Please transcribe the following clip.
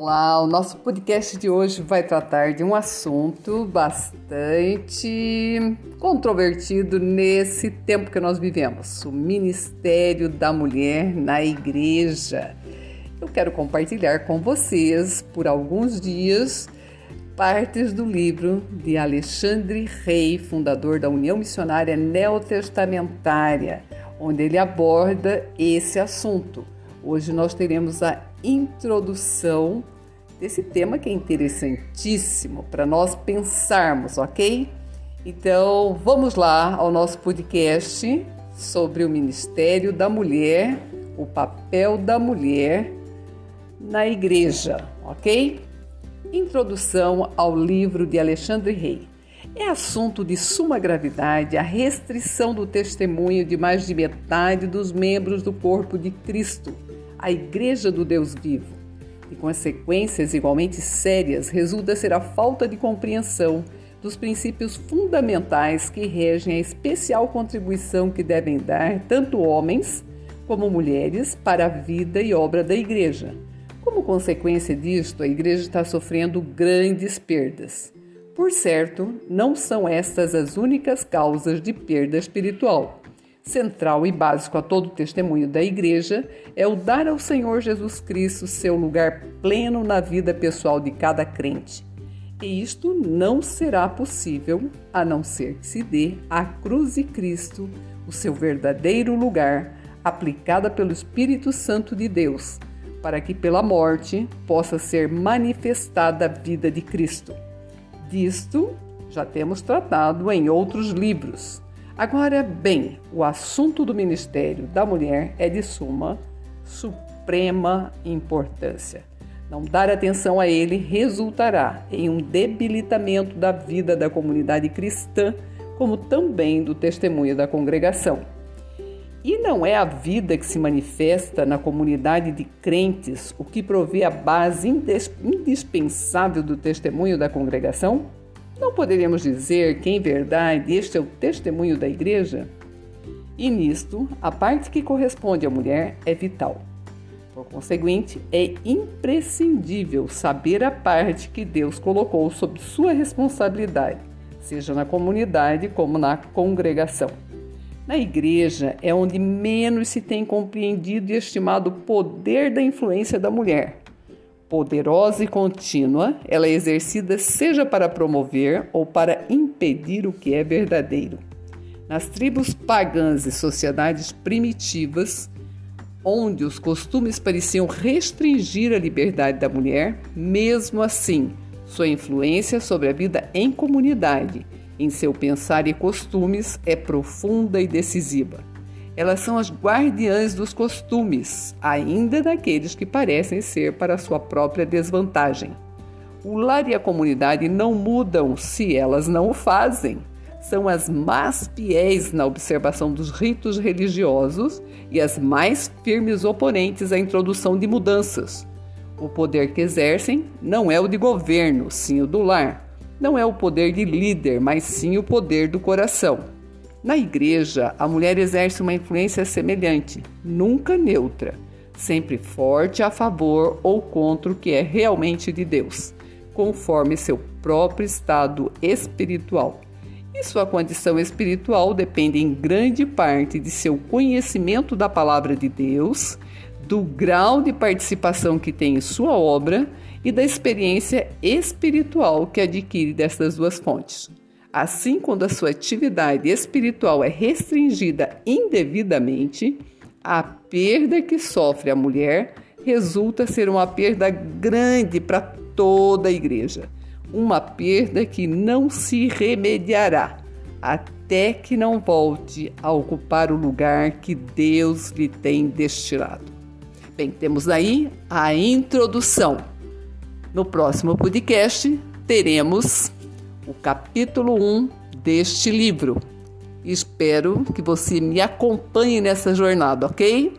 Olá, o nosso podcast de hoje vai tratar de um assunto bastante controvertido nesse tempo que nós vivemos: o ministério da mulher na igreja. Eu quero compartilhar com vocês por alguns dias partes do livro de Alexandre Rey, fundador da União Missionária Neotestamentária, onde ele aborda esse assunto. Hoje nós teremos a introdução desse tema que é interessantíssimo para nós pensarmos, ok? Então vamos lá ao nosso podcast sobre o Ministério da Mulher, o papel da mulher na igreja, ok? Introdução ao livro de Alexandre Rey. É assunto de suma gravidade a restrição do testemunho de mais de metade dos membros do corpo de Cristo a Igreja do Deus Vivo. E consequências igualmente sérias resulta ser a falta de compreensão dos princípios fundamentais que regem a especial contribuição que devem dar tanto homens como mulheres para a vida e obra da Igreja. Como consequência disto, a Igreja está sofrendo grandes perdas. Por certo, não são estas as únicas causas de perda espiritual central e básico a todo testemunho da Igreja é o dar ao Senhor Jesus Cristo seu lugar pleno na vida pessoal de cada crente. E isto não será possível a não ser que se dê à cruz de Cristo o seu verdadeiro lugar, aplicada pelo Espírito Santo de Deus, para que pela morte possa ser manifestada a vida de Cristo. Disto já temos tratado em outros livros. Agora, bem, o assunto do ministério da mulher é de suma, suprema importância. Não dar atenção a ele resultará em um debilitamento da vida da comunidade cristã, como também do testemunho da congregação. E não é a vida que se manifesta na comunidade de crentes o que provê a base indispensável do testemunho da congregação? Não poderíamos dizer que, em verdade, este é o testemunho da igreja? E nisto, a parte que corresponde à mulher é vital. Por conseguinte, é imprescindível saber a parte que Deus colocou sob sua responsabilidade, seja na comunidade como na congregação. Na igreja é onde menos se tem compreendido e estimado o poder da influência da mulher poderosa e contínua, ela é exercida seja para promover ou para impedir o que é verdadeiro. Nas tribos pagãs e sociedades primitivas, onde os costumes pareciam restringir a liberdade da mulher, mesmo assim, sua influência sobre a vida em comunidade, em seu pensar e costumes é profunda e decisiva. Elas são as guardiãs dos costumes, ainda daqueles que parecem ser para sua própria desvantagem. O lar e a comunidade não mudam se elas não o fazem. São as mais fiéis na observação dos ritos religiosos e as mais firmes oponentes à introdução de mudanças. O poder que exercem não é o de governo, sim o do lar. Não é o poder de líder, mas sim o poder do coração. Na igreja, a mulher exerce uma influência semelhante, nunca neutra, sempre forte a favor ou contra o que é realmente de Deus, conforme seu próprio estado espiritual. E sua condição espiritual depende em grande parte de seu conhecimento da palavra de Deus, do grau de participação que tem em sua obra e da experiência espiritual que adquire dessas duas fontes. Assim, quando a sua atividade espiritual é restringida indevidamente, a perda que sofre a mulher resulta ser uma perda grande para toda a igreja, uma perda que não se remediará até que não volte a ocupar o lugar que Deus lhe tem destinado. Bem, temos aí a introdução. No próximo podcast teremos o capítulo 1 deste livro. Espero que você me acompanhe nessa jornada, ok?